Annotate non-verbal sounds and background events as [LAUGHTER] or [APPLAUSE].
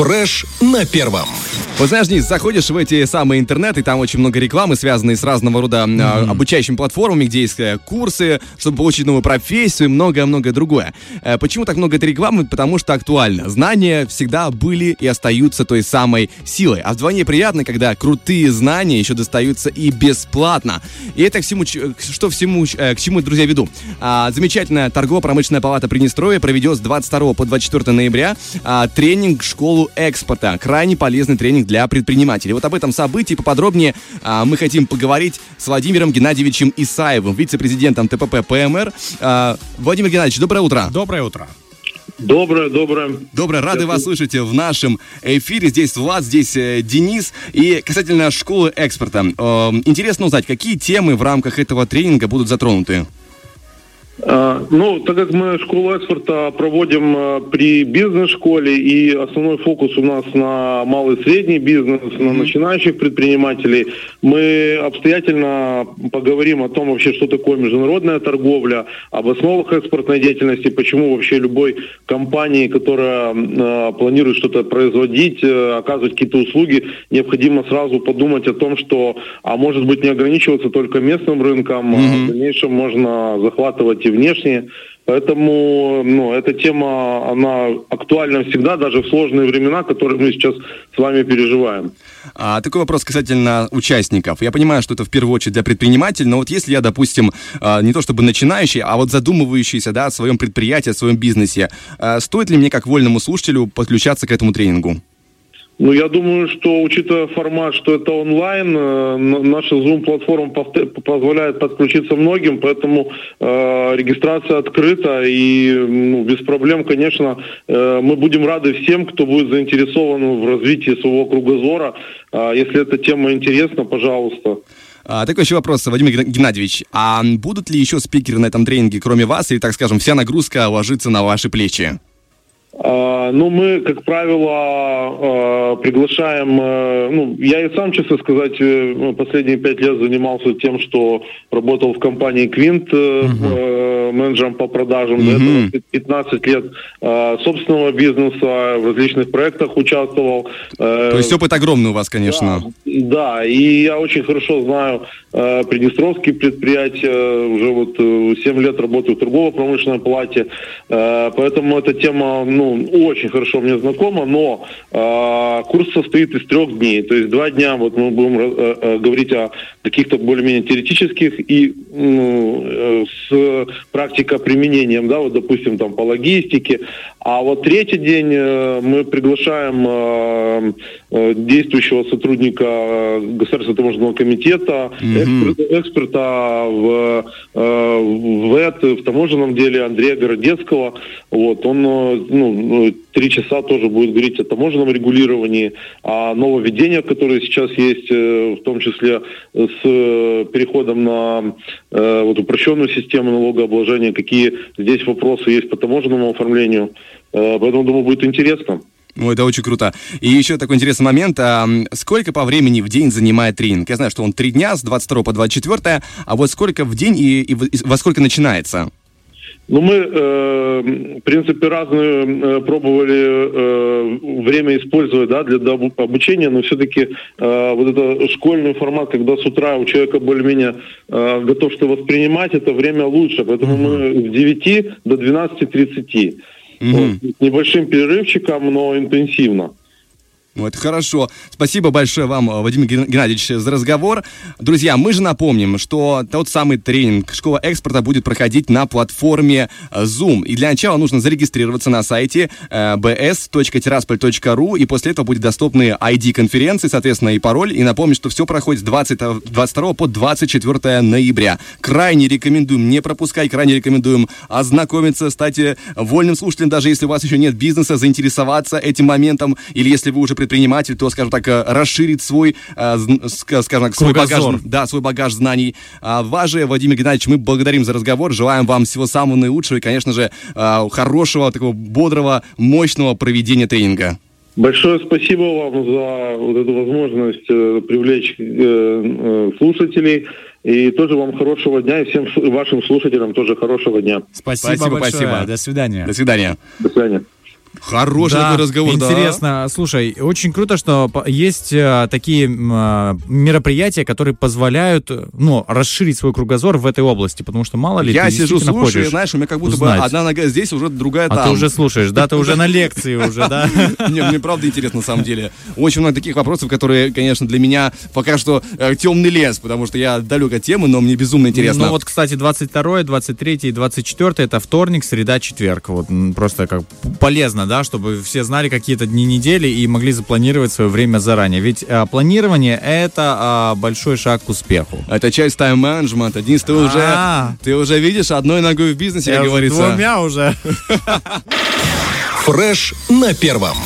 Фреш на первом. Денис, заходишь в эти самые интернеты, там очень много рекламы, связанной с разного рода mm-hmm. обучающими платформами, где есть э, курсы, чтобы получить новую профессию и многое-многое другое. Э, почему так много этой рекламы? Потому что актуально. Знания всегда были и остаются той самой силой. А вдвойне приятно, когда крутые знания еще достаются и бесплатно. И это к всему, что всему, к чему, друзья, веду. А, замечательная торгово-промышленная палата Приднестровья проведет с 22 по 24 ноября а, тренинг «Школу экспорта». Крайне полезный тренинг для предпринимателей. Вот об этом событии поподробнее а, мы хотим поговорить с Владимиром Геннадьевичем Исаевым, вице-президентом ТПП ПМР. А, Владимир Геннадьевич, доброе утро. Доброе утро. Доброе, доброе. Доброе, рады вас слышать в нашем эфире. Здесь Влад, здесь э, Денис. И касательно школы экспорта. Э, интересно узнать, какие темы в рамках этого тренинга будут затронуты? А, ну, так как мы школу экспорта проводим а, при бизнес-школе, и основной фокус у нас на малый и средний бизнес, на начинающих предпринимателей, мы обстоятельно поговорим о том вообще, что такое международная торговля, об основах экспортной деятельности, почему вообще любой компании, которая э, планирует что-то производить, э, оказывать какие-то услуги, необходимо сразу подумать о том, что, а может быть, не ограничиваться только местным рынком, mm-hmm. а в дальнейшем можно захватывать и внешние. Поэтому ну, эта тема, она актуальна всегда, даже в сложные времена, которые мы сейчас с вами переживаем. А, такой вопрос касательно участников. Я понимаю, что это в первую очередь для предпринимателей, но вот если я, допустим, а, не то чтобы начинающий, а вот задумывающийся да, о своем предприятии, о своем бизнесе, а, стоит ли мне как вольному слушателю подключаться к этому тренингу? Ну, я думаю, что, учитывая формат, что это онлайн, э, наша Zoom-платформа позволяет подключиться многим, поэтому э, регистрация открыта, и ну, без проблем, конечно, э, мы будем рады всем, кто будет заинтересован в развитии своего кругозора. Э, если эта тема интересна, пожалуйста. А, такой еще вопрос, Владимир Геннадьевич. А будут ли еще спикеры на этом тренинге, кроме вас, или, так скажем, вся нагрузка ложится на ваши плечи? А, ну, мы, как правило, а, приглашаем, э, ну, я и сам, честно сказать, э, последние пять лет занимался тем, что работал в компании Quint uh-huh. менеджером по продажам. Uh-huh. До этого 15 лет собственного бизнеса, в различных проектах участвовал. То есть опыт огромный у вас, конечно. Да, да и я очень хорошо знаю приднестровские предприятия, уже вот 7 лет работаю в торгово-промышленной палате, поэтому эта тема, ну, очень хорошо мне знакома, но э, курс состоит из трех дней. То есть два дня вот мы будем э, э, говорить о каких-то более-менее теоретических и ну, э, с практика применением, да, вот, допустим, там по логистике. А вот третий день э, мы приглашаем э, действующего сотрудника Государственного таможенного комитета, mm-hmm. эксперта, эксперта в, э, в, ЭТ, в таможенном деле Андрея Городецкого. Вот, он э, ну, три часа тоже будет говорить о таможенном регулировании, о нововведениях, которые сейчас есть, э, в том числе с э, переходом на э, вот, упрощенную систему налогообложения, какие здесь вопросы есть по таможенному оформлению. Поэтому, думаю, будет интересно. Ну, это очень круто. И еще такой интересный момент. А, сколько по времени в день занимает тренинг? Я знаю, что он три дня, с 22 по 24, а вот сколько в день и, и во сколько начинается? Ну, мы, э, в принципе, разные э, пробовали э, время использовать да, для обучения, но все-таки э, вот это школьный формат, когда с утра у человека более-менее э, готов что воспринимать, это время лучше. Поэтому мы с 9 до 12.30. Mm-hmm. Вот, с небольшим перерывчиком, но интенсивно. Ну, это хорошо. Спасибо большое вам, э, Вадим Геннадьевич, за разговор. Друзья, мы же напомним, что тот самый тренинг «Школа экспорта» будет проходить на платформе э, Zoom. И для начала нужно зарегистрироваться на сайте э, bs.tiraspol.ru, и после этого будет доступны ID конференции, соответственно, и пароль. И напомню, что все проходит с 20, 22 по 24 ноября. Крайне рекомендуем не пропускать, крайне рекомендуем ознакомиться, стать вольным слушателем, даже если у вас еще нет бизнеса, заинтересоваться этим моментом, или если вы уже предприниматель, то, скажем так, э, расширить свой, э, скажем так, свой багаж, да, свой багаж знаний. А вас же, Владимир Геннадьевич, мы благодарим за разговор, желаем вам всего самого наилучшего и, конечно же, э, хорошего, такого бодрого, мощного проведения тренинга. Большое спасибо вам за вот эту возможность привлечь слушателей. И тоже вам хорошего дня, и всем вашим слушателям тоже хорошего дня. Спасибо, спасибо большое. Спасибо. До свидания. До свидания. До свидания. Хороший да, такой разговор, интересно. Да. Слушай, очень круто, что есть э, такие э, мероприятия, которые позволяют, ну, расширить свой кругозор в этой области, потому что мало ли Я ты сижу, слушаю, знаешь, у меня как будто узнать. бы одна нога здесь, уже другая а там. А ты уже слушаешь, да? Ты уже на лекции [LAUGHS] уже, да? Не, мне правда интересно, на самом деле. Очень много таких вопросов, которые, конечно, для меня пока что э, темный лес, потому что я далек от темы, но мне безумно интересно. Ну вот, кстати, 22, 23 и 24 это вторник, среда, четверг. Вот просто как полезно, да, чтобы все знали какие-то дни недели и могли запланировать свое время заранее. Ведь а, планирование это а, большой шаг к успеху. Это часть тайм-менеджмента. Денис, ты уже, а. ты уже видишь одной ногой в бизнесе, как говорится. Двумя уже. Фреш на первом.